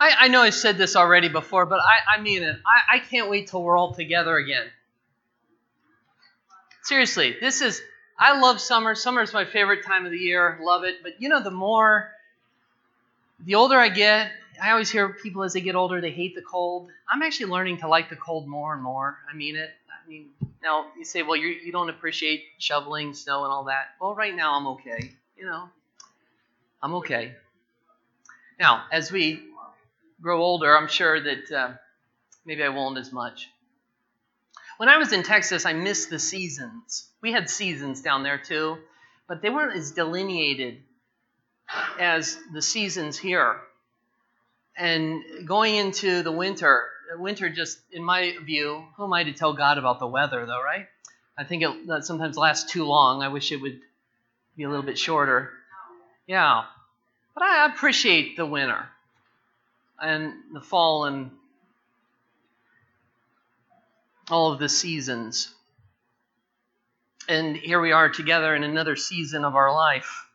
I, I know I said this already before, but I, I mean it. I, I can't wait till we're all together again. Seriously, this is, I love summer. Summer is my favorite time of the year. Love it. But you know, the more, the older I get, I always hear people as they get older, they hate the cold. I'm actually learning to like the cold more and more. I mean it. I mean, now you say, well, you you don't appreciate shoveling snow and all that. Well, right now I'm okay. You know, I'm okay. Now, as we grow older, I'm sure that uh, maybe I won't as much. When I was in Texas, I missed the seasons. We had seasons down there too, but they weren't as delineated as the seasons here. And going into the winter, winter just, in my view, who am I to tell God about the weather, though, right? I think it sometimes lasts too long. I wish it would be a little bit shorter. Yeah. But I appreciate the winter and the fall and all of the seasons. And here we are together in another season of our life.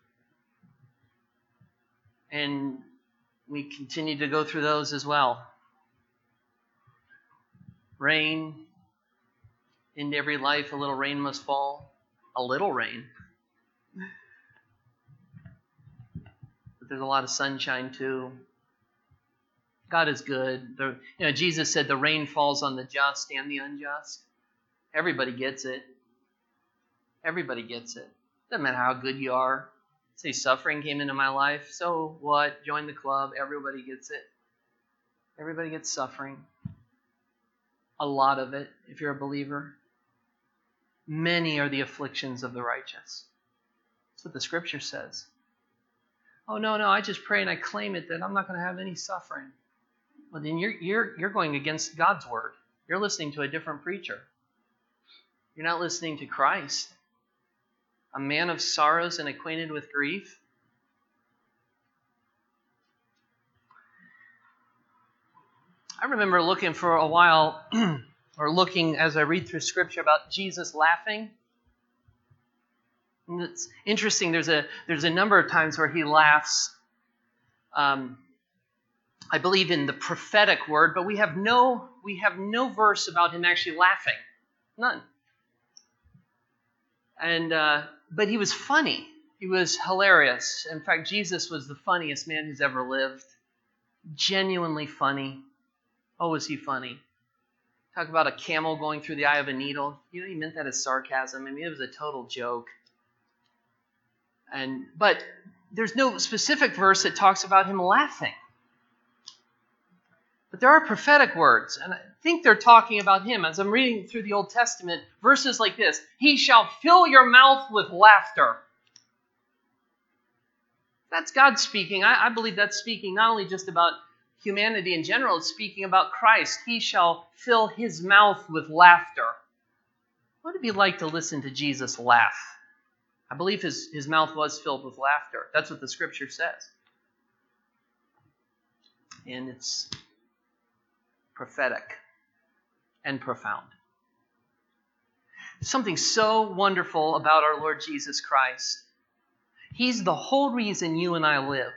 And we continue to go through those as well. Rain. Into every life, a little rain must fall. A little rain. But there's a lot of sunshine too. God is good. The, you know, Jesus said the rain falls on the just and the unjust. Everybody gets it. Everybody gets it. Doesn't matter how good you are. Say suffering came into my life. So what? Join the club. Everybody gets it. Everybody gets suffering. A lot of it, if you're a believer. Many are the afflictions of the righteous. That's what the scripture says. Oh, no, no, I just pray and I claim it that I'm not going to have any suffering well, then you're, you're, you're going against God's word. You're listening to a different preacher. You're not listening to Christ, a man of sorrows and acquainted with grief. I remember looking for a while, or looking as I read through Scripture about Jesus laughing. And it's interesting. There's a there's a number of times where he laughs. Um, I believe in the prophetic word, but we have no we have no verse about him actually laughing, none. And uh, but he was funny. He was hilarious. In fact, Jesus was the funniest man who's ever lived. Genuinely funny. Oh, was he funny? Talk about a camel going through the eye of a needle. You know, he meant that as sarcasm. I mean, it was a total joke. And but there's no specific verse that talks about him laughing. But there are prophetic words, and I think they're talking about him. As I'm reading through the Old Testament, verses like this He shall fill your mouth with laughter. That's God speaking. I, I believe that's speaking not only just about humanity in general, it's speaking about Christ. He shall fill his mouth with laughter. What would it be like to listen to Jesus laugh? I believe his, his mouth was filled with laughter. That's what the scripture says. And it's prophetic, and profound. Something so wonderful about our Lord Jesus Christ. He's the whole reason you and I live.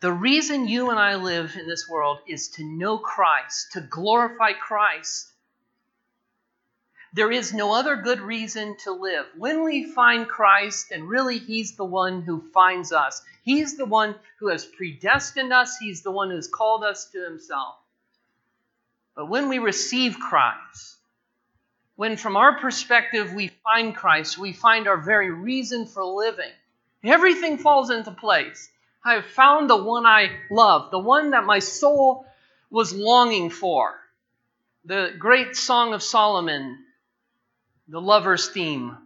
The reason you and I live in this world is to know Christ, to glorify Christ. There is no other good reason to live. When we find Christ, and really He's the one who finds us, He's the one who has predestined us, He's the one who's called us to Himself. But when we receive Christ, when from our perspective we find Christ, we find our very reason for living, everything falls into place. I have found the one I love, the one that my soul was longing for. The great Song of Solomon, the lover's theme,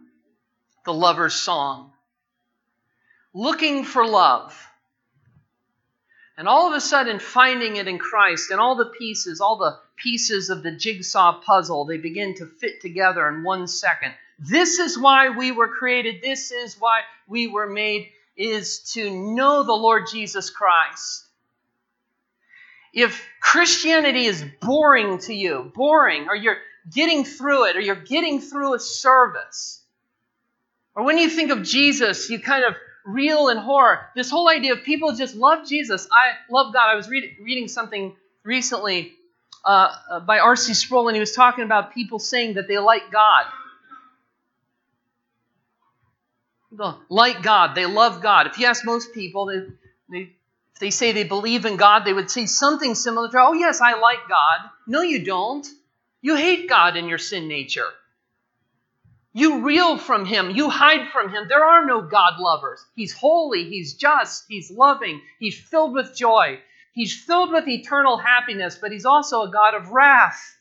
the lover's song. Looking for love and all of a sudden, finding it in Christ and all the pieces, all the pieces of the jigsaw puzzle, they begin to fit together in one second. This is why we were created. This is why we were made, is to know the Lord Jesus Christ. If Christianity is boring to you, boring, or you're getting through it, or you're getting through a service, or when you think of Jesus, you kind of real and horror. This whole idea of people just love Jesus. I love God. I was read, reading something recently uh, uh, by R.C. Sproul, and he was talking about people saying that they like God. Like God. They love God. If you ask most people, they, they, if they say they believe in God, they would say something similar to, oh, yes, I like God. No, you don't. You hate God in your sin nature. You reel from him. You hide from him. There are no God lovers. He's holy. He's just. He's loving. He's filled with joy. He's filled with eternal happiness, but he's also a God of wrath.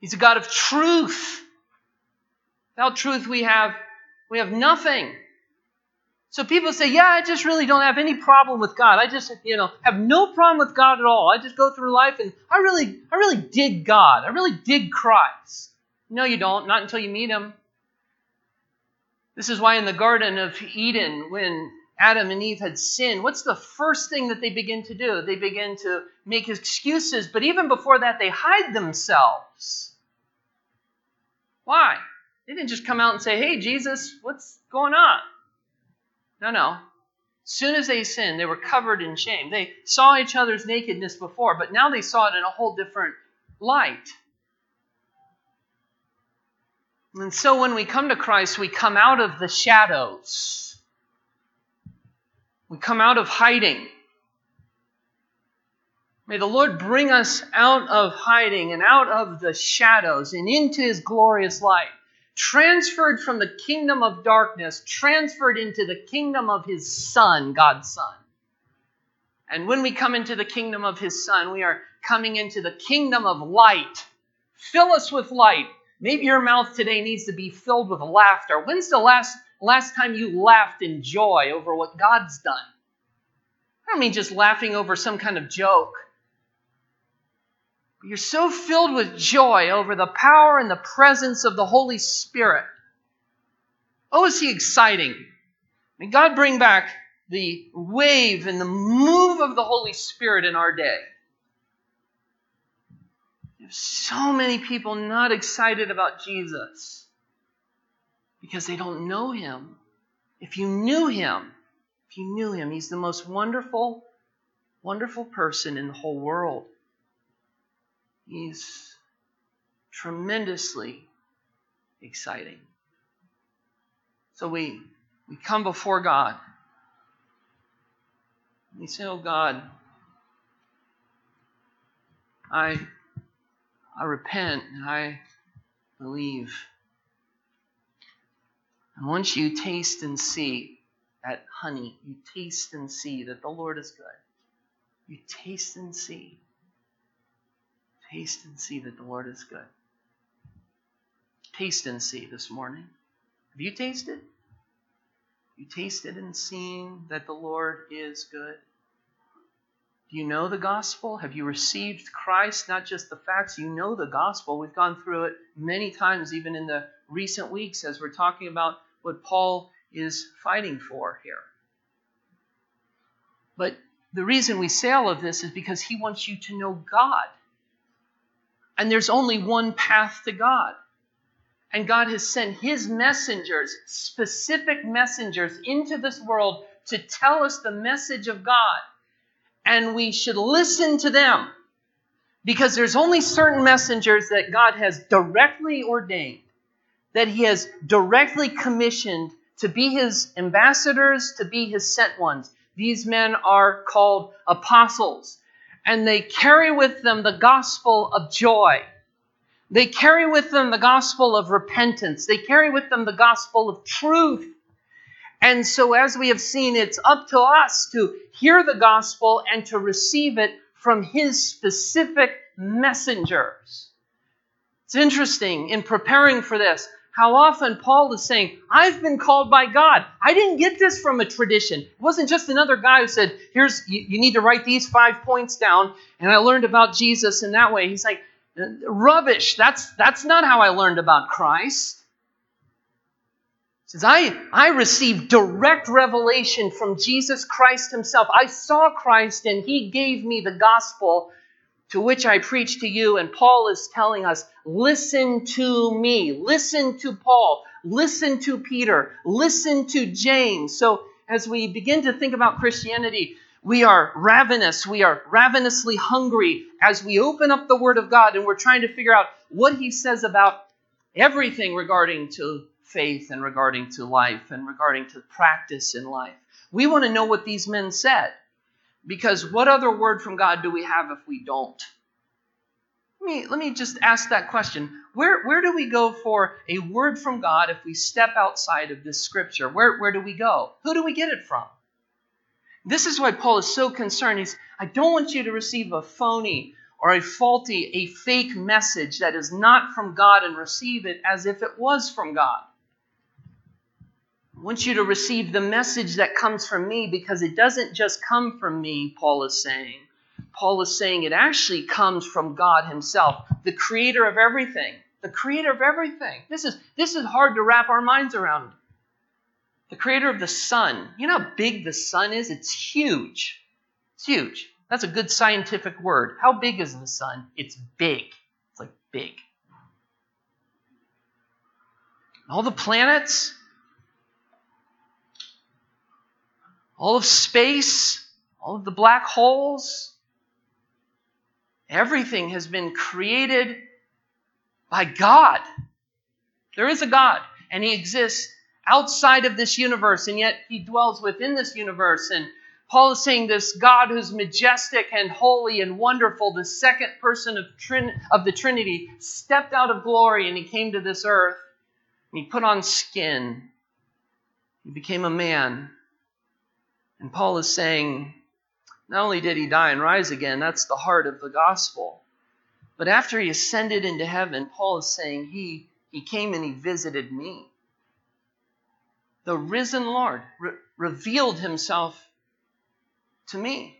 He's a God of truth. Without truth, we have, we have nothing. So people say, yeah, I just really don't have any problem with God. I just, you know, have no problem with God at all. I just go through life and I really, I really dig God. I really dig Christ. No, you don't. Not until you meet him. This is why in the Garden of Eden, when Adam and Eve had sinned, what's the first thing that they begin to do? They begin to make excuses, but even before that, they hide themselves. Why? They didn't just come out and say, Hey, Jesus, what's going on? No, no. As soon as they sinned, they were covered in shame. They saw each other's nakedness before, but now they saw it in a whole different light. And so when we come to Christ, we come out of the shadows. We come out of hiding. May the Lord bring us out of hiding and out of the shadows and into His glorious light. Transferred from the kingdom of darkness, transferred into the kingdom of His Son, God's Son. And when we come into the kingdom of His Son, we are coming into the kingdom of light. Fill us with light. Maybe your mouth today needs to be filled with laughter. When's the last, last time you laughed in joy over what God's done? I don't mean just laughing over some kind of joke. You're so filled with joy over the power and the presence of the Holy Spirit. Oh, is he exciting? May God bring back the wave and the move of the Holy Spirit in our day so many people not excited about Jesus because they don't know him. If you knew him, if you knew him, he's the most wonderful, wonderful person in the whole world. He's tremendously exciting. So we, we come before God. We say, Oh God, I I repent and I believe. And once you taste and see that honey, you taste and see that the Lord is good. You taste and see. Taste and see that the Lord is good. Taste and see this morning. Have you tasted? You tasted and seen that the Lord is good. Do you know the gospel? Have you received Christ? Not just the facts, you know the gospel. We've gone through it many times, even in the recent weeks, as we're talking about what Paul is fighting for here. But the reason we say all of this is because he wants you to know God. And there's only one path to God. And God has sent his messengers, specific messengers, into this world to tell us the message of God and we should listen to them because there's only certain messengers that God has directly ordained, that He has directly commissioned to be His ambassadors, to be His sent ones. These men are called apostles, and they carry with them the gospel of joy. They carry with them the gospel of repentance. They carry with them the gospel of truth. And so, as we have seen, it's up to us to hear the gospel and to receive it from his specific messengers. It's interesting in preparing for this how often Paul is saying, I've been called by God. I didn't get this from a tradition. It wasn't just another guy who said, Here's, you, you need to write these five points down, and I learned about Jesus in that way. He's like, rubbish. That's, that's not how I learned about Christ says, I, I received direct revelation from Jesus Christ himself. I saw Christ and he gave me the gospel to which I preach to you. And Paul is telling us, listen to me, listen to Paul, listen to Peter, listen to James. So as we begin to think about Christianity, we are ravenous, we are ravenously hungry as we open up the Word of God and we're trying to figure out what He says about everything regarding to faith and regarding to life and regarding to practice in life. We want to know what these men said because what other word from God do we have if we don't? Let me, let me just ask that question. Where, where do we go for a word from God if we step outside of this scripture? Where, where do we go? Who do we get it from? This is why Paul is so concerned. He's, I don't want you to receive a phony or a faulty, a fake message that is not from God and receive it as if it was from God. I want you to receive the message that comes from me because it doesn't just come from me, Paul is saying. Paul is saying it actually comes from God Himself, the creator of everything. The creator of everything. This is, this is hard to wrap our minds around. The creator of the sun. You know how big the sun is? It's huge. It's huge. That's a good scientific word. How big is the sun? It's big. It's like big. All the planets, all of space, all of the black holes, everything has been created by God. There is a God, and He exists outside of this universe, and yet He dwells within this universe. And Paul is saying this God who's majestic and holy and wonderful, the second person of, Trin- of the Trinity, stepped out of glory and He came to this earth. And He put on skin. He became a man. And Paul is saying, not only did he die and rise again, that's the heart of the gospel. But after he ascended into heaven, Paul is saying he, he came and he visited me. The risen Lord re- revealed himself to me.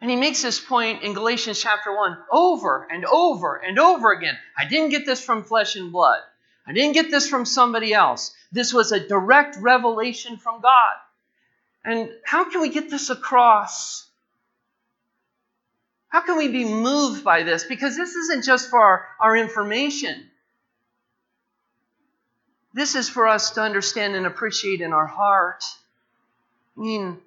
And he makes this point in Galatians chapter 1 over and over and over again. I didn't get this from flesh and blood. I didn't get this from somebody else. This was a direct revelation from God. And how can we get this across? How can we be moved by this? Because this isn't just for our, our information. This is for us to understand and appreciate in our heart. I mean,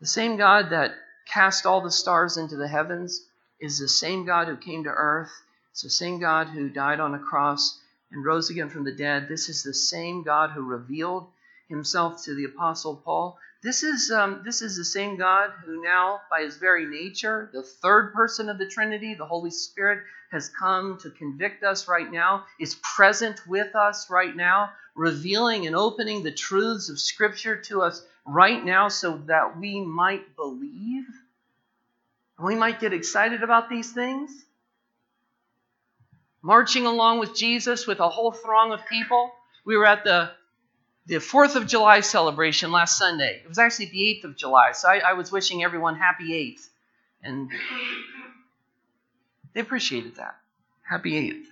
the same God that cast all the stars into the heavens is the same God who came to earth. It's the same God who died on a cross and rose again from the dead. This is the same God who revealed himself to the Apostle Paul. This is, um, this is the same God who now, by his very nature, the third person of the Trinity, the Holy Spirit, has come to convict us right now, is present with us right now, revealing and opening the truths of Scripture to us right now so that we might believe. And we might get excited about these things. Marching along with Jesus with a whole throng of people. We were at the the 4th of July celebration last Sunday. It was actually the 8th of July, so I, I was wishing everyone happy 8th. And they appreciated that. Happy 8th.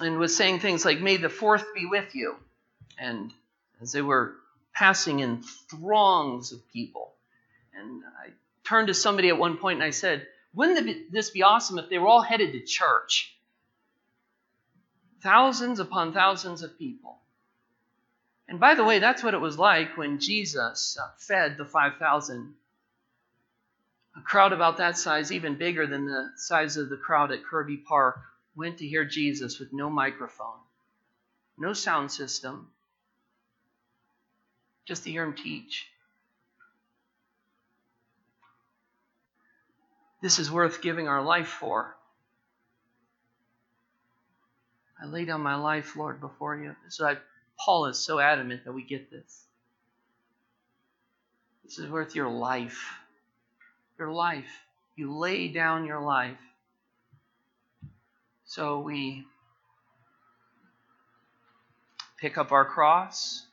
And was saying things like, May the 4th be with you. And as they were passing in throngs of people. And I turned to somebody at one point and I said, Wouldn't this be awesome if they were all headed to church? Thousands upon thousands of people. And by the way, that's what it was like when Jesus uh, fed the 5,000. A crowd about that size, even bigger than the size of the crowd at Kirby Park, went to hear Jesus with no microphone, no sound system, just to hear him teach. This is worth giving our life for. I lay down my life, Lord, before you. So I Paul is so adamant that we get this. This is worth your life. Your life. You lay down your life. So we pick up our cross.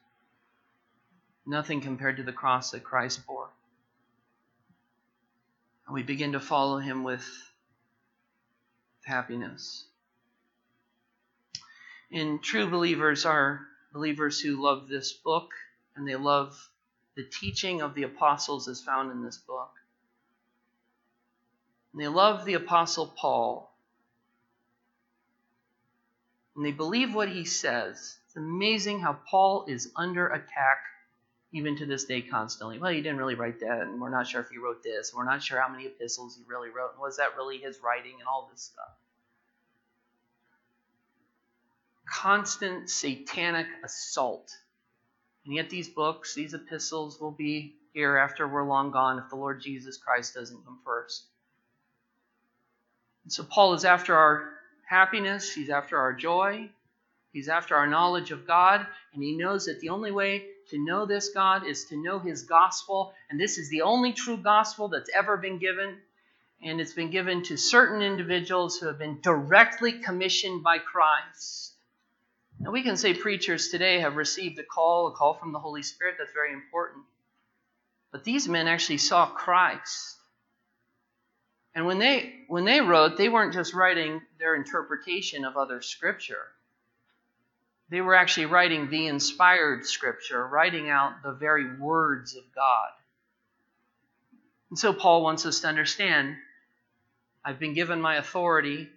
Nothing compared to the cross that Christ bore. And we begin to follow him with happiness. In true believers, our believers who love this book and they love the teaching of the apostles as found in this book. And they love the apostle Paul. And they believe what he says. It's amazing how Paul is under attack even to this day constantly. Well, he didn't really write that, and we're not sure if he wrote this. We're not sure how many epistles he really wrote, and was that really his writing, and all this stuff. Constant satanic assault. And yet, these books, these epistles, will be here after we're long gone if the Lord Jesus Christ doesn't come first. And so, Paul is after our happiness, he's after our joy, he's after our knowledge of God, and he knows that the only way to know this God is to know his gospel, and this is the only true gospel that's ever been given. And it's been given to certain individuals who have been directly commissioned by Christ. Now, we can say preachers today have received a call, a call from the Holy Spirit. That's very important. But these men actually saw Christ. And when they when they wrote, they weren't just writing their interpretation of other scripture. They were actually writing the inspired scripture, writing out the very words of God. And so Paul wants us to understand I've been given my authority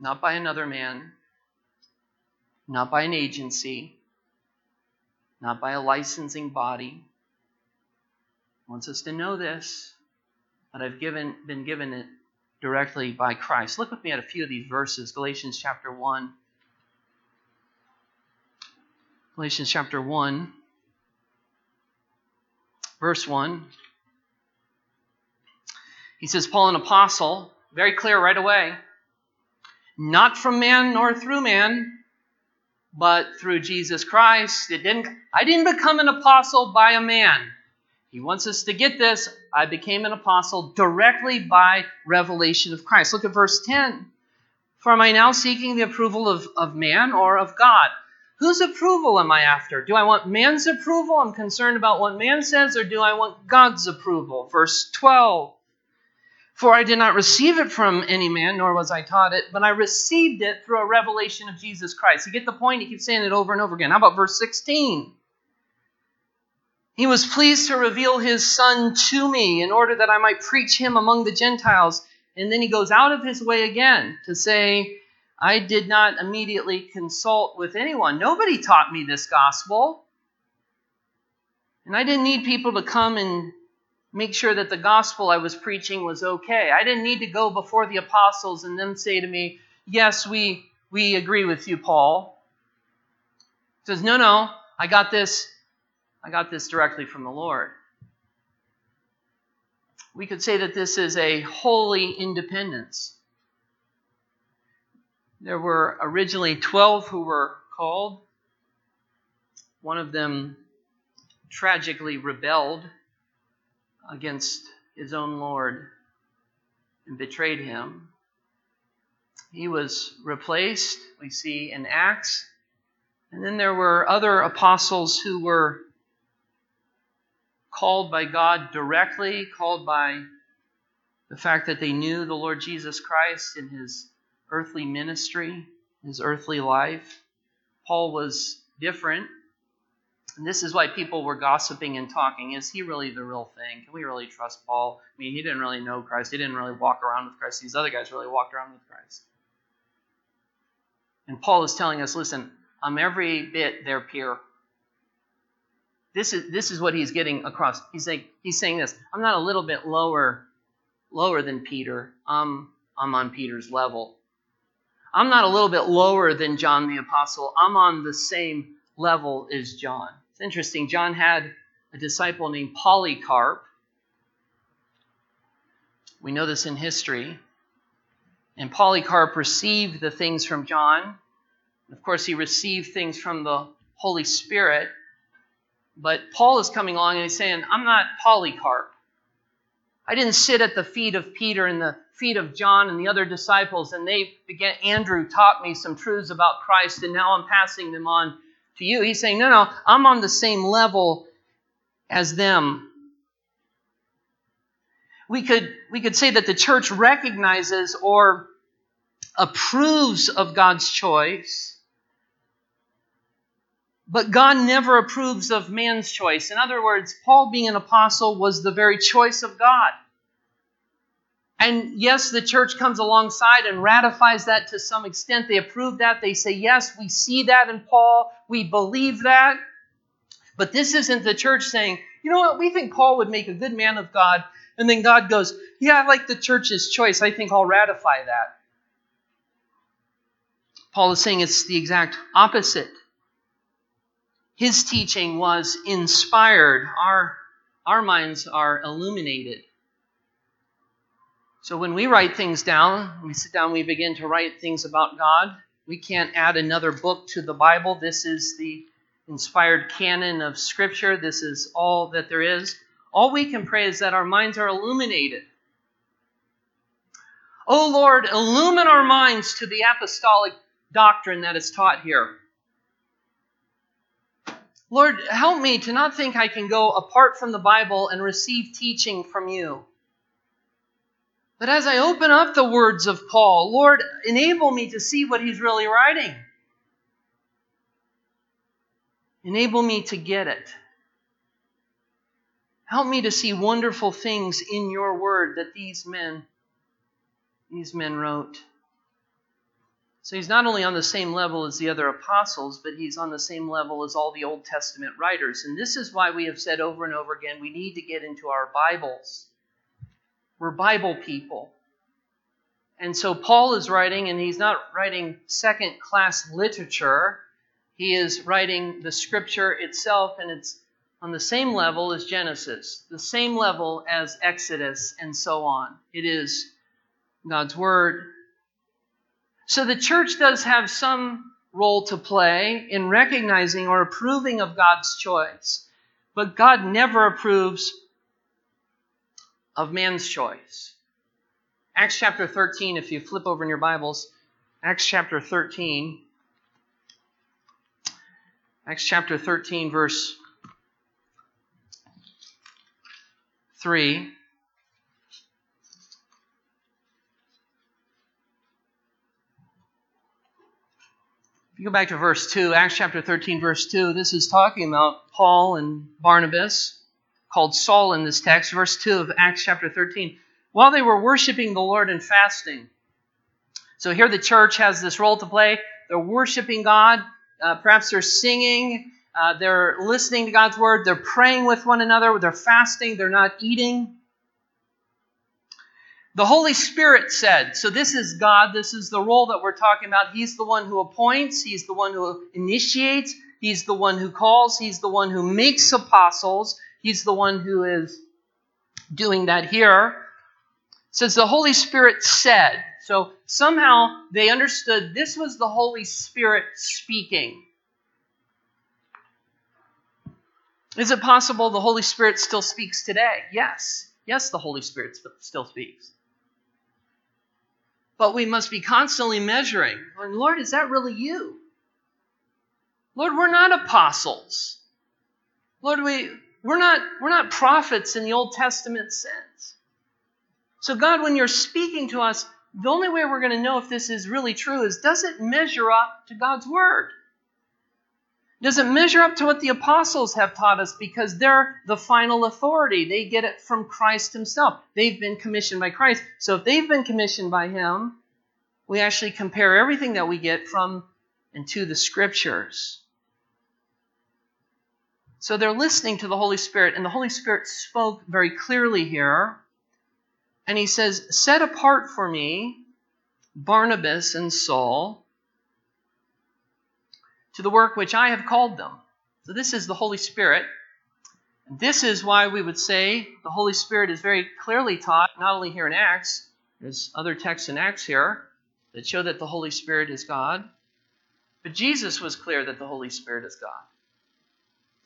not by another man, not by an agency, not by a licensing body, wants us to know this, that I've given, been given it directly by Christ. Look with me at a few of these verses. Galatians chapter 1. Galatians chapter 1, verse 1. He says, Paul, an apostle, very clear right away, not from man nor through man, but through Jesus Christ. It didn't, I didn't become an apostle by a man. He wants us to get this. I became an apostle directly by revelation of Christ. Look at verse 10. For am I now seeking the approval of, of man or of God? Whose approval am I after? Do I want man's approval? I'm concerned about what man says, or do I want God's approval? Verse 12. For I did not receive it from any man, nor was I taught it, but I received it through a revelation of Jesus Christ. You get the point? He keeps saying it over and over again. How about verse 16? He was pleased to reveal his son to me in order that I might preach him among the Gentiles. And then he goes out of his way again to say, I did not immediately consult with anyone. Nobody taught me this gospel. And I didn't need people to come and make sure that the gospel I was preaching was okay. I didn't need to go before the apostles and them say to me, Yes, we, we agree with you, Paul. Says, No, no, I got this I got this directly from the Lord. We could say that this is a holy independence. There were originally 12 who were called. One of them tragically rebelled against his own Lord and betrayed him. He was replaced, we see in Acts. And then there were other apostles who were called by God directly, called by the fact that they knew the Lord Jesus Christ in his earthly ministry, his earthly life. Paul was different. And this is why people were gossiping and talking. Is he really the real thing? Can we really trust Paul? I mean, he didn't really know Christ. He didn't really walk around with Christ. These other guys really walked around with Christ. And Paul is telling us listen, I'm every bit their peer. This is, this is what he's getting across. He's saying, he's saying this I'm not a little bit lower, lower than Peter. I'm, I'm on Peter's level. I'm not a little bit lower than John the Apostle. I'm on the same level as John. It's interesting. John had a disciple named Polycarp. We know this in history. And Polycarp received the things from John. Of course, he received things from the Holy Spirit. But Paul is coming along and he's saying, I'm not Polycarp. I didn't sit at the feet of Peter and the feet of John and the other disciples, and they began, Andrew taught me some truths about Christ, and now I'm passing them on to you. He's saying, No, no, I'm on the same level as them. We could, we could say that the church recognizes or approves of God's choice but God never approves of man's choice. In other words, Paul being an apostle was the very choice of God. And yes, the church comes alongside and ratifies that to some extent. They approve that. They say, yes, we see that in Paul. We believe that. But this isn't the church saying, you know what, we think Paul would make a good man of God. And then God goes, yeah, I like the church's choice. I think I'll ratify that. Paul is saying it's the exact opposite. His teaching was inspired. Our, our minds are illuminated. So when we write things down, we sit down, we begin to write things about God. We can't add another book to the Bible. This is the inspired canon of Scripture. This is all that there is. All we can pray is that our minds are illuminated. Oh Lord, illumine our minds to the apostolic doctrine that is taught here. Lord, help me to not think I can go apart from the Bible and receive teaching from you. But as I open up the words of Paul, Lord, enable me to see what he's really writing. Enable me to get it. Help me to see wonderful things in your word that these men these men wrote. So he's not only on the same level as the other apostles, but he's on the same level as all the Old Testament writers. And this is why we have said over and over again we need to get into our Bibles. We're Bible people. And so Paul is writing, and he's not writing second class literature. He is writing the scripture itself, and it's on the same level as Genesis, the same level as Exodus, and so on. It is God's Word. So the church does have some role to play in recognizing or approving of God's choice, but God never approves of man's choice. Acts chapter 13, if you flip over in your Bibles, Acts chapter 13. Acts chapter 13, verse 3. If you go back to verse 2, Acts chapter 13, verse 2, this is talking about Paul and Barnabas called Saul in this text, verse 2 of Acts chapter 13, while they were worshiping the Lord and fasting. So here the church has this role to play. They're worshiping God. Uh, perhaps they're singing. Uh, they're listening to God's word. They're praying with one another. They're fasting. They're not eating. The Holy Spirit said, so this is God, this is the role that we're talking about. He's the one who appoints, He's the one who initiates, He's the one who calls, He's the one who makes apostles, He's the one who is doing that here. It says the Holy Spirit said. So somehow they understood this was the Holy Spirit speaking. Is it possible the Holy Spirit still speaks today? Yes. Yes, the Holy Spirit still speaks. But we must be constantly measuring. Lord, is that really you? Lord, we're not apostles. Lord, we, we're not, we're not prophets in the Old Testament sense. So, God, when you're speaking to us, the only way we're going to know if this is really true is does it measure up to God's Word? Does it measure up to what the apostles have taught us because they're the final authority? They get it from Christ Himself. They've been commissioned by Christ. So if they've been commissioned by Him, we actually compare everything that we get from and to the Scriptures. So they're listening to the Holy Spirit, and the Holy Spirit spoke very clearly here. And he says, Set apart for me Barnabas and Saul to the work which I have called them. So this is the Holy Spirit. This is why we would say the Holy Spirit is very clearly taught, not only here in Acts, there's other texts in Acts here that show that the Holy Spirit is God, but Jesus was clear that the Holy Spirit is God.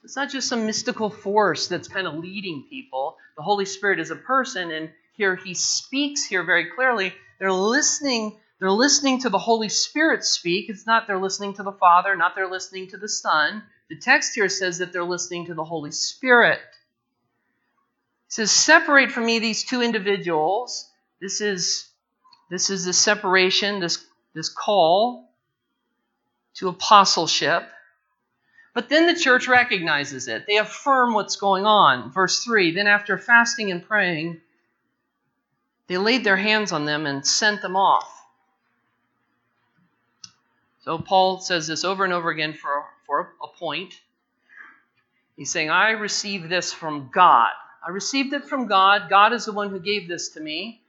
It's not just some mystical force that's kind of leading people. The Holy Spirit is a person, and here he speaks here very clearly. They're listening. They're listening to the Holy Spirit speak. It's not they're listening to the Father, not they're listening to the Son. The text here says that they're listening to the Holy Spirit. It says, separate from me these two individuals. This is this is the separation, this, this call to apostleship. But then the church recognizes it. They affirm what's going on. Verse 3 Then, after fasting and praying, they laid their hands on them and sent them off. So, Paul says this over and over again for, for a point. He's saying, I received this from God. I received it from God. God is the one who gave this to me.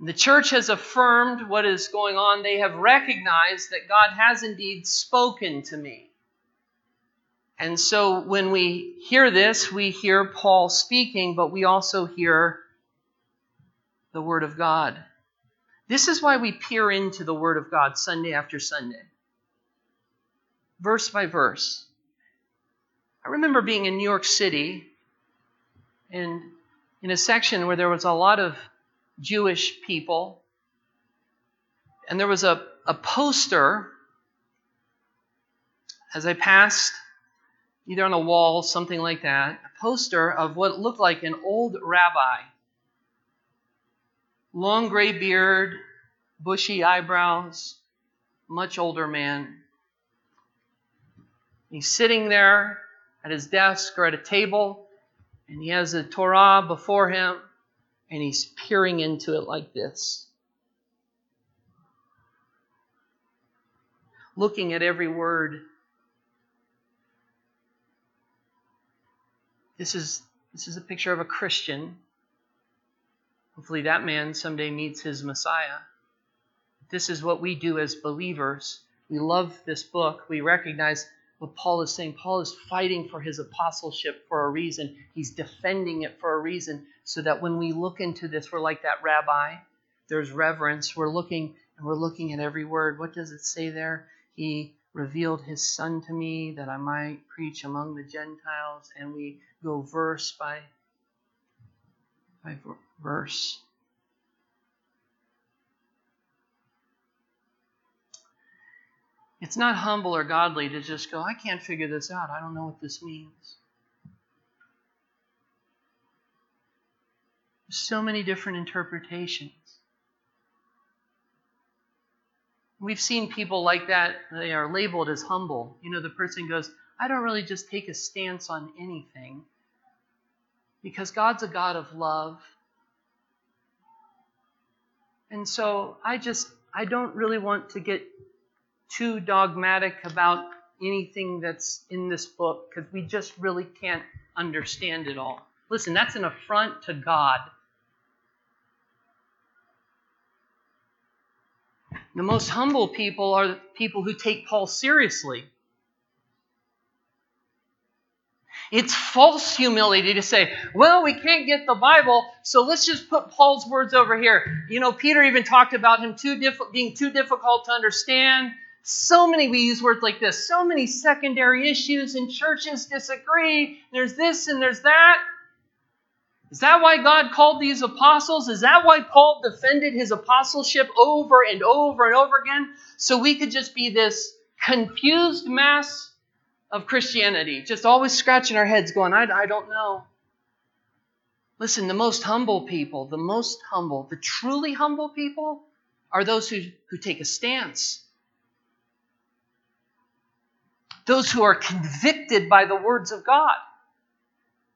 The church has affirmed what is going on. They have recognized that God has indeed spoken to me. And so when we hear this, we hear Paul speaking, but we also hear the Word of God. This is why we peer into the Word of God Sunday after Sunday, verse by verse. I remember being in New York City and in a section where there was a lot of Jewish people, and there was a, a poster as I passed, either on a wall, something like that, a poster of what looked like an old rabbi. Long gray beard, bushy eyebrows, much older man. He's sitting there at his desk or at a table, and he has a Torah before him, and he's peering into it like this. Looking at every word. This is, this is a picture of a Christian. Hopefully, that man someday meets his Messiah. This is what we do as believers. We love this book. We recognize what Paul is saying. Paul is fighting for his apostleship for a reason. He's defending it for a reason, so that when we look into this, we're like that rabbi. There's reverence. We're looking and we're looking at every word. What does it say there? He revealed his son to me that I might preach among the Gentiles, and we go verse by by verse. It's not humble or godly to just go, I can't figure this out. I don't know what this means. There's so many different interpretations. We've seen people like that, they are labeled as humble. You know, the person goes, I don't really just take a stance on anything because God's a God of love. And so I just, I don't really want to get too dogmatic about anything that's in this book because we just really can't understand it all. Listen, that's an affront to God. The most humble people are the people who take Paul seriously. It's false humility to say, well, we can't get the Bible, so let's just put Paul's words over here. You know, Peter even talked about him too diff- being too difficult to understand. So many, we use words like this, so many secondary issues, and churches disagree. There's this and there's that. Is that why God called these apostles? Is that why Paul defended his apostleship over and over and over again? So we could just be this confused mass of Christianity, just always scratching our heads, going, I, I don't know. Listen, the most humble people, the most humble, the truly humble people are those who, who take a stance those who are convicted by the words of God.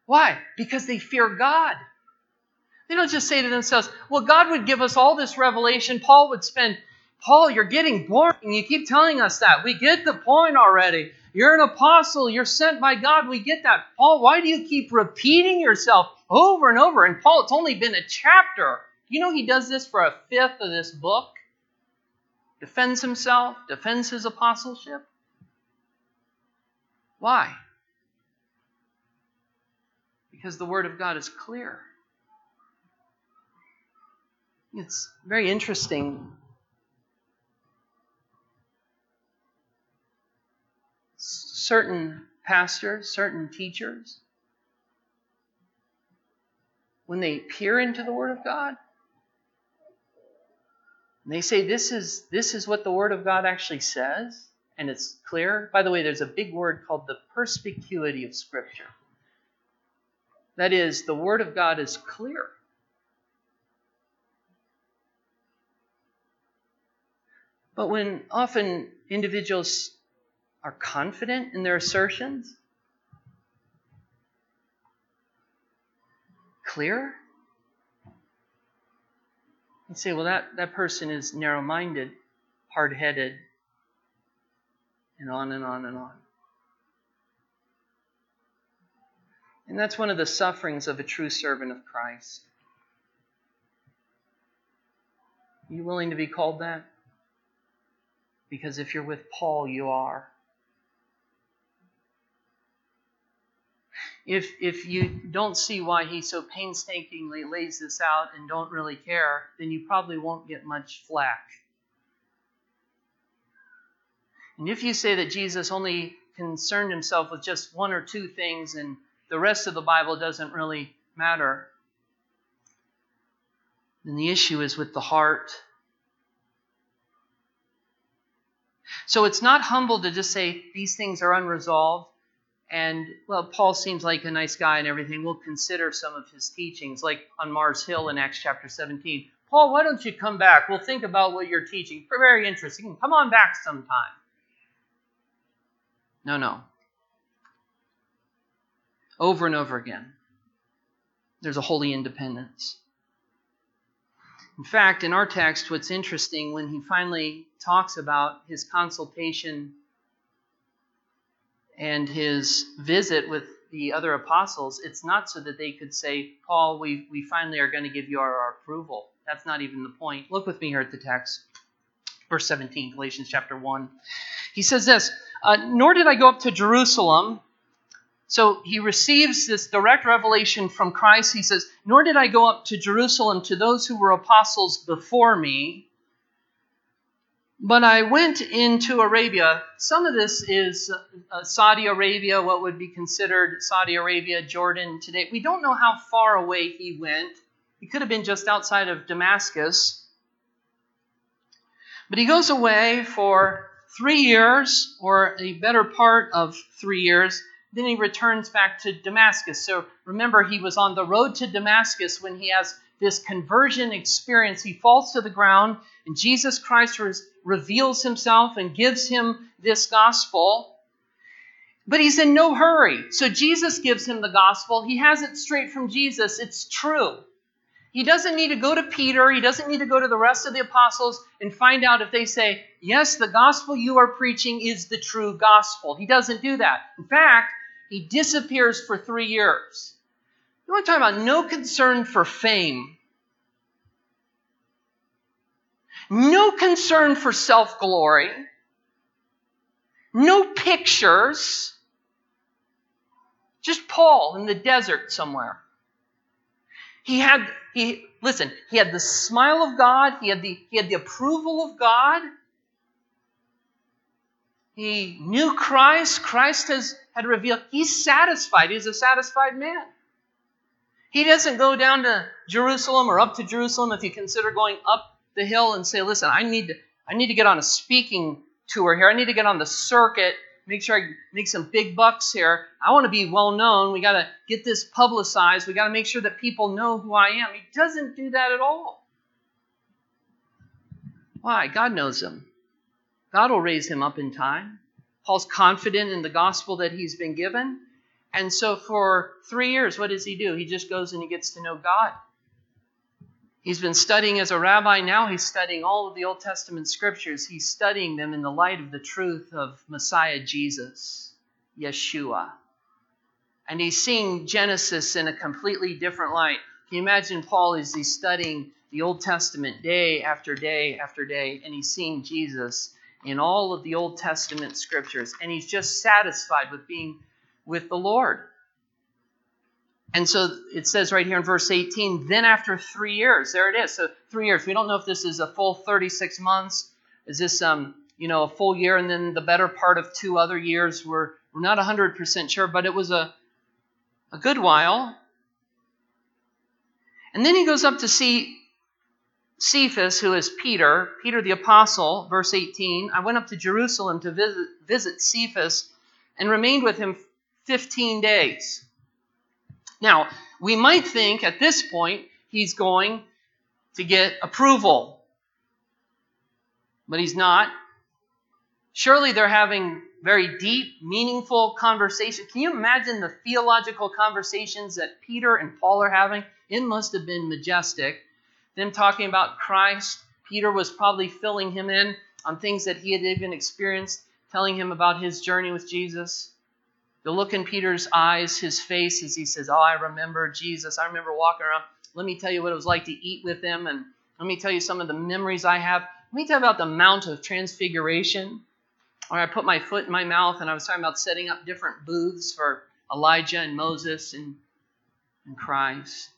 Why? Because they fear God. They don't just say to themselves, well, God would give us all this revelation. Paul would spend, Paul, you're getting boring. You keep telling us that. We get the point already. You're an apostle. You're sent by God. We get that. Paul, why do you keep repeating yourself over and over? And Paul, it's only been a chapter. You know he does this for a fifth of this book? Defends himself, defends his apostleship. Why? Because the Word of God is clear. It's very interesting. Certain pastors, certain teachers, when they peer into the Word of God, and they say this is this is what the Word of God actually says, and it's clear. By the way, there's a big word called the perspicuity of Scripture. That is, the Word of God is clear. But when often individuals are confident in their assertions, clear, you say, well, that, that person is narrow minded, hard headed, and on and on and on. And that's one of the sufferings of a true servant of Christ. Are you willing to be called that? Because if you're with Paul, you are. If, if you don't see why he so painstakingly lays this out and don't really care, then you probably won't get much flack. And if you say that Jesus only concerned himself with just one or two things and the rest of the Bible doesn't really matter, And the issue is with the heart. So it's not humble to just say these things are unresolved. And, well, Paul seems like a nice guy and everything. We'll consider some of his teachings, like on Mars Hill in Acts chapter 17. Paul, why don't you come back? We'll think about what you're teaching. Very interesting. Come on back sometime. No, no. Over and over again, there's a holy independence. In fact, in our text, what's interesting when he finally talks about his consultation and his visit with the other apostles, it's not so that they could say, Paul, we, we finally are going to give you our, our approval. That's not even the point. Look with me here at the text. Verse 17, Galatians chapter 1. He says this uh, Nor did I go up to Jerusalem. So he receives this direct revelation from Christ. He says, Nor did I go up to Jerusalem to those who were apostles before me but I went into Arabia. Some of this is uh, Saudi Arabia, what would be considered Saudi Arabia, Jordan today. We don't know how far away he went. He could have been just outside of Damascus. But he goes away for three years, or a better part of three years. Then he returns back to Damascus. So remember, he was on the road to Damascus when he has this conversion experience. He falls to the ground, and Jesus Christ reveals himself and gives him this gospel. But he's in no hurry. So Jesus gives him the gospel. He has it straight from Jesus. It's true. He doesn't need to go to Peter. He doesn't need to go to the rest of the apostles and find out if they say, Yes, the gospel you are preaching is the true gospel. He doesn't do that. In fact, he disappears for three years. You want to talk about no concern for fame, no concern for self glory, no pictures, just Paul in the desert somewhere. He had he listen, he had the smile of God, he had the he had the approval of God. He knew Christ, Christ has had revealed. He's satisfied. He's a satisfied man. He doesn't go down to Jerusalem or up to Jerusalem if you consider going up the hill and say, listen, I need to, I need to get on a speaking tour here. I need to get on the circuit, make sure I make some big bucks here. I want to be well known. We got to get this publicized. We got to make sure that people know who I am. He doesn't do that at all. Why? God knows him. God will raise him up in time. Paul's confident in the gospel that he's been given. And so for three years, what does he do? He just goes and he gets to know God. He's been studying as a rabbi. Now he's studying all of the Old Testament scriptures. He's studying them in the light of the truth of Messiah Jesus, Yeshua. And he's seeing Genesis in a completely different light. Can you imagine Paul as he's studying the Old Testament day after day after day, and he's seeing Jesus in all of the Old Testament scriptures, and he's just satisfied with being with the Lord. And so it says right here in verse 18, then after three years, there it is. So three years. We don't know if this is a full 36 months. Is this um, you know, a full year and then the better part of two other years? We're, we're not 100% sure, but it was a, a good while. And then he goes up to see Cephas, who is Peter, Peter the apostle, verse 18. I went up to Jerusalem to visit, visit Cephas and remained with him 15 days. Now, we might think at this point he's going to get approval, but he's not. Surely they're having very deep, meaningful conversation. Can you imagine the theological conversations that Peter and Paul are having? It must have been majestic. Them talking about Christ. Peter was probably filling him in on things that he had even experienced, telling him about his journey with Jesus. The look in Peter's eyes, his face, as he says, Oh, I remember Jesus. I remember walking around. Let me tell you what it was like to eat with him, and let me tell you some of the memories I have. Let me tell you about the Mount of Transfiguration, where I put my foot in my mouth and I was talking about setting up different booths for Elijah and Moses and, and Christ.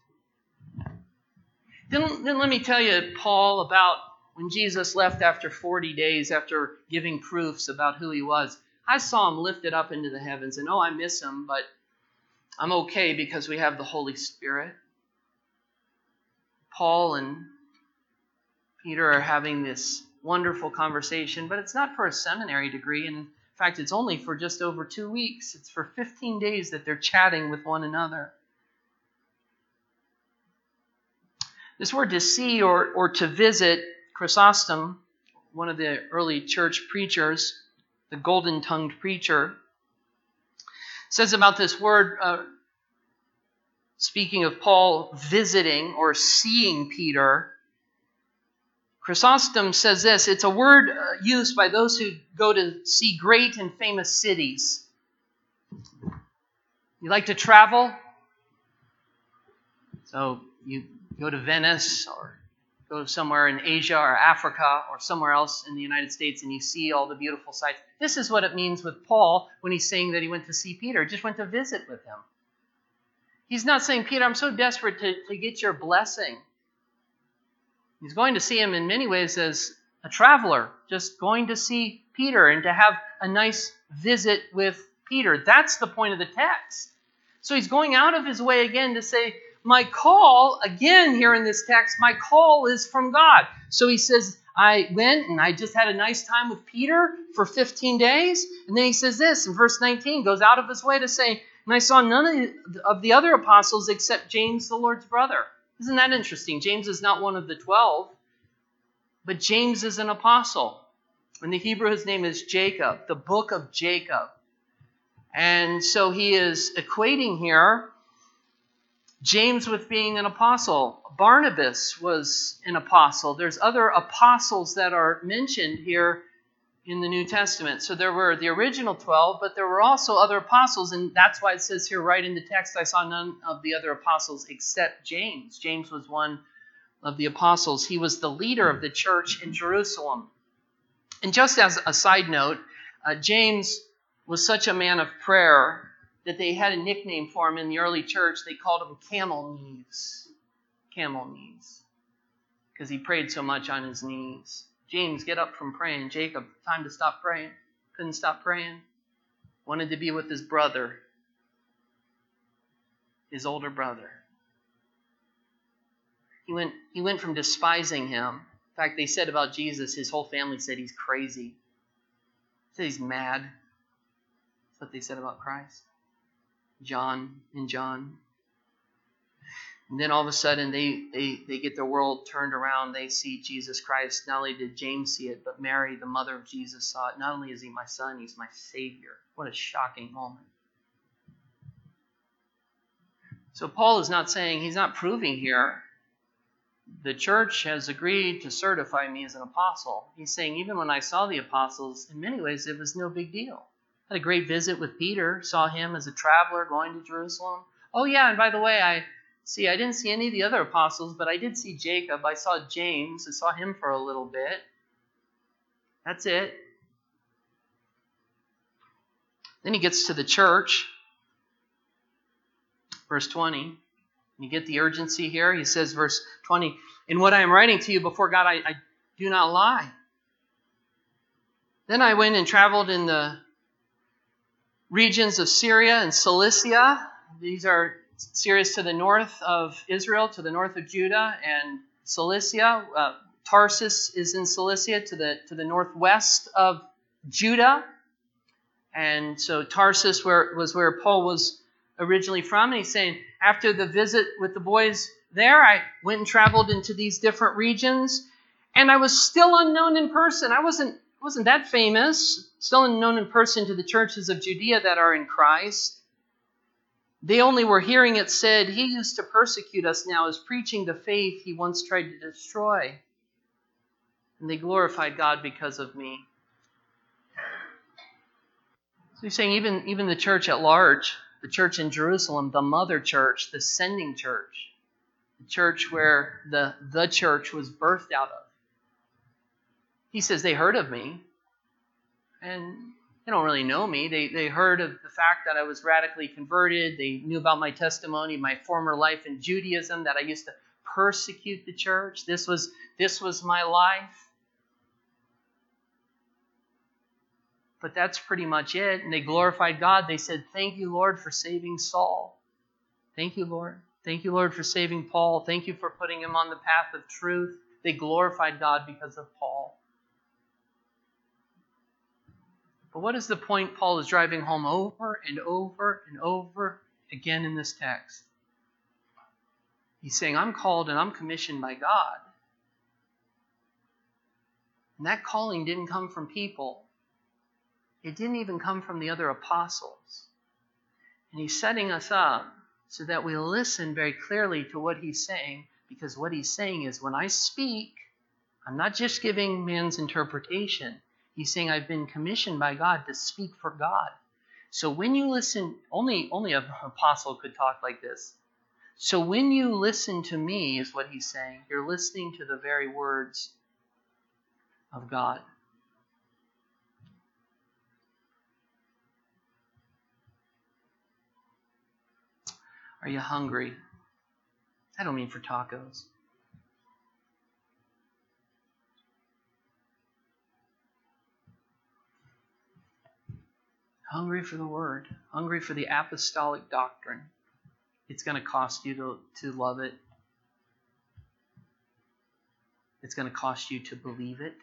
Then, then let me tell you, Paul, about when Jesus left after 40 days after giving proofs about who he was. I saw him lifted up into the heavens, and oh, I miss him, but I'm okay because we have the Holy Spirit. Paul and Peter are having this wonderful conversation, but it's not for a seminary degree. And in fact, it's only for just over two weeks. It's for 15 days that they're chatting with one another. This word to see or, or to visit, Chrysostom, one of the early church preachers, the golden tongued preacher, says about this word, uh, speaking of Paul visiting or seeing Peter, Chrysostom says this it's a word uh, used by those who go to see great and famous cities. You like to travel? So you go to Venice or go somewhere in Asia or Africa or somewhere else in the United States and you see all the beautiful sights. This is what it means with Paul when he's saying that he went to see Peter, just went to visit with him. He's not saying, Peter, I'm so desperate to, to get your blessing. He's going to see him in many ways as a traveler, just going to see Peter and to have a nice visit with Peter. That's the point of the text. So he's going out of his way again to say, My call, again here in this text, my call is from God. So he says, I went and I just had a nice time with Peter for 15 days. And then he says this in verse 19, goes out of his way to say, And I saw none of the other apostles except James, the Lord's brother. Isn't that interesting? James is not one of the 12, but James is an apostle. In the Hebrew, his name is Jacob, the book of Jacob. And so he is equating here James with being an apostle. Barnabas was an apostle. There's other apostles that are mentioned here in the New Testament. So there were the original 12, but there were also other apostles, and that's why it says here right in the text, I saw none of the other apostles except James. James was one of the apostles. He was the leader of the church in Jerusalem. And just as a side note, uh, James was such a man of prayer that they had a nickname for him in the early church. They called him Camel Knees. Camel Knees. Because he prayed so much on his knees. James, get up from praying. Jacob, time to stop praying. Couldn't stop praying. Wanted to be with his brother, his older brother. He went, he went from despising him. In fact, they said about Jesus, his whole family said he's crazy. They said he's mad. That's what they said about Christ. John and John. And then all of a sudden, they, they, they get their world turned around. They see Jesus Christ. Not only did James see it, but Mary, the mother of Jesus, saw it. Not only is he my son, he's my Savior. What a shocking moment. So, Paul is not saying, he's not proving here. The church has agreed to certify me as an apostle. He's saying, even when I saw the apostles, in many ways, it was no big deal. Had a great visit with Peter, saw him as a traveler going to Jerusalem. Oh, yeah, and by the way, I See, I didn't see any of the other apostles, but I did see Jacob. I saw James. I saw him for a little bit. That's it. Then he gets to the church. Verse 20. You get the urgency here. He says, verse 20, In what I am writing to you before God, I, I do not lie. Then I went and traveled in the regions of Syria and Cilicia. These are Syria's to the north of Israel, to the north of Judah, and Cilicia. Uh, Tarsus is in Cilicia, to the to the northwest of Judah, and so Tarsus where was where Paul was originally from. And he's saying after the visit with the boys there, I went and traveled into these different regions, and I was still unknown in person. I wasn't wasn't that famous, still unknown in person to the churches of Judea that are in Christ. They only were hearing it said, He used to persecute us, now is preaching the faith he once tried to destroy. And they glorified God because of me. So he's saying even, even the church at large, the church in Jerusalem, the mother church, the sending church, the church where the, the church was birthed out of. He says they heard of me, and they don't really know me. They, they heard of the fact that I was radically converted. They knew about my testimony, my former life in Judaism, that I used to persecute the church. This was, this was my life. But that's pretty much it. And they glorified God. They said, Thank you, Lord, for saving Saul. Thank you, Lord. Thank you, Lord, for saving Paul. Thank you for putting him on the path of truth. They glorified God because of Paul. But what is the point Paul is driving home over and over and over again in this text? He's saying, I'm called and I'm commissioned by God. And that calling didn't come from people, it didn't even come from the other apostles. And he's setting us up so that we listen very clearly to what he's saying, because what he's saying is when I speak, I'm not just giving man's interpretation. He's saying I've been commissioned by God to speak for God. So when you listen, only only an apostle could talk like this. So when you listen to me, is what he's saying, you're listening to the very words of God. Are you hungry? I don't mean for tacos. Hungry for the word, hungry for the apostolic doctrine. It's going to cost you to, to love it. It's going to cost you to believe it.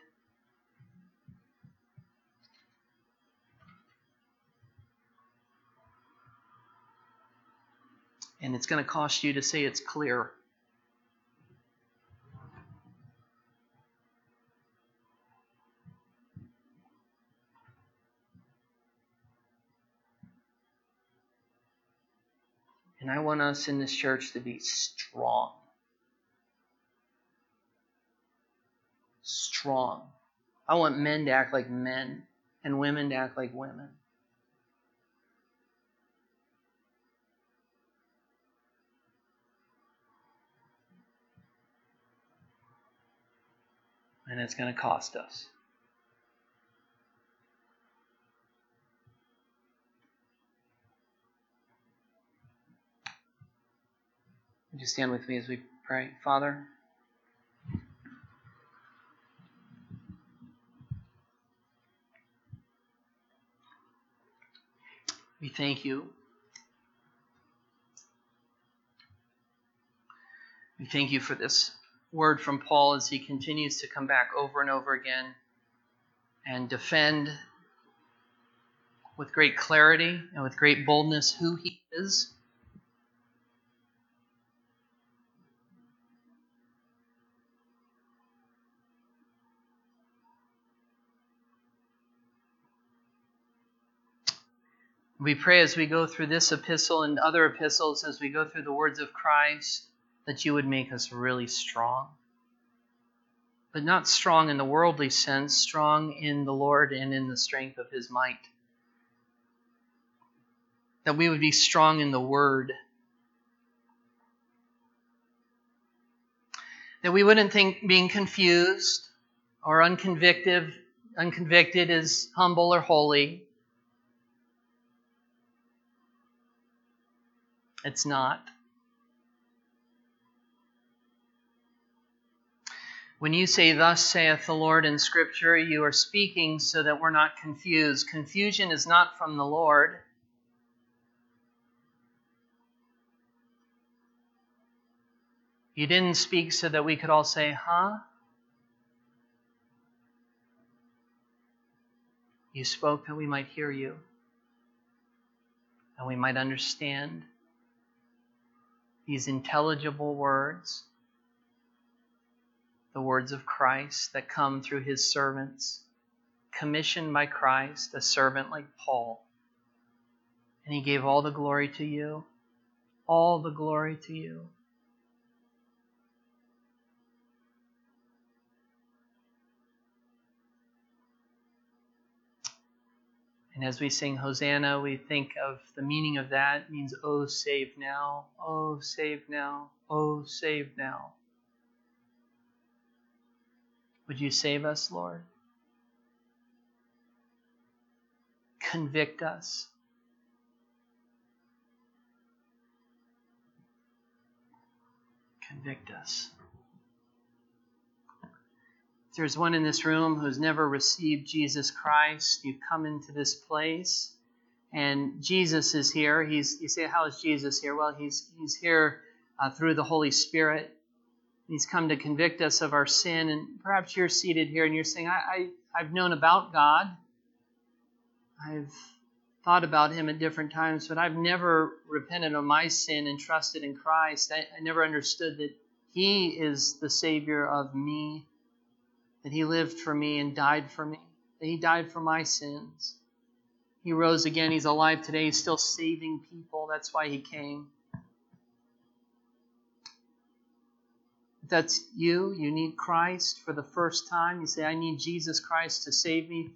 And it's going to cost you to say it's clear. And I want us in this church to be strong. Strong. I want men to act like men and women to act like women. And it's going to cost us. Would you stand with me as we pray? Father, we thank you. We thank you for this word from Paul as he continues to come back over and over again and defend with great clarity and with great boldness who he is We pray as we go through this epistle and other epistles, as we go through the words of Christ, that you would make us really strong. But not strong in the worldly sense, strong in the Lord and in the strength of his might. That we would be strong in the word. That we wouldn't think being confused or unconvicted, unconvicted is humble or holy It's not. When you say, Thus saith the Lord in Scripture, you are speaking so that we're not confused. Confusion is not from the Lord. You didn't speak so that we could all say, Huh? You spoke that we might hear you and we might understand these intelligible words, the words of Christ that come through his servants, commissioned by Christ, a servant like Paul. And he gave all the glory to you, all the glory to you. And as we sing Hosanna, we think of the meaning of that it means, oh, save now, oh, save now, oh, save now. Would you save us, Lord? Convict us. Convict us. There's one in this room who's never received Jesus Christ, you've come into this place and Jesus is here. He's, you say, How is Jesus here? Well, he's, he's here uh, through the Holy Spirit. He's come to convict us of our sin. And perhaps you're seated here and you're saying, I, I, I've known about God. I've thought about Him at different times, but I've never repented of my sin and trusted in Christ. I, I never understood that He is the Savior of me, that He lived for me and died for me, that He died for my sins. He rose again. He's alive today. He's still saving people. That's why He came. If that's you, you need Christ for the first time. You say, I need Jesus Christ to save me.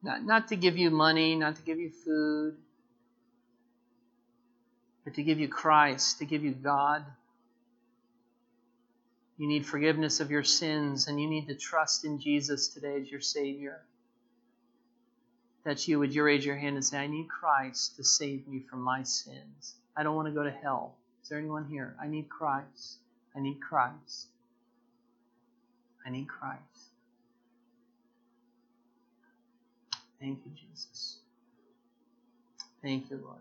Not, not to give you money, not to give you food, but to give you Christ, to give you God. You need forgiveness of your sins, and you need to trust in Jesus today as your Savior. That you would you raise your hand and say, I need Christ to save me from my sins. I don't want to go to hell. Is there anyone here? I need Christ. I need Christ. I need Christ. Thank you, Jesus. Thank you, Lord.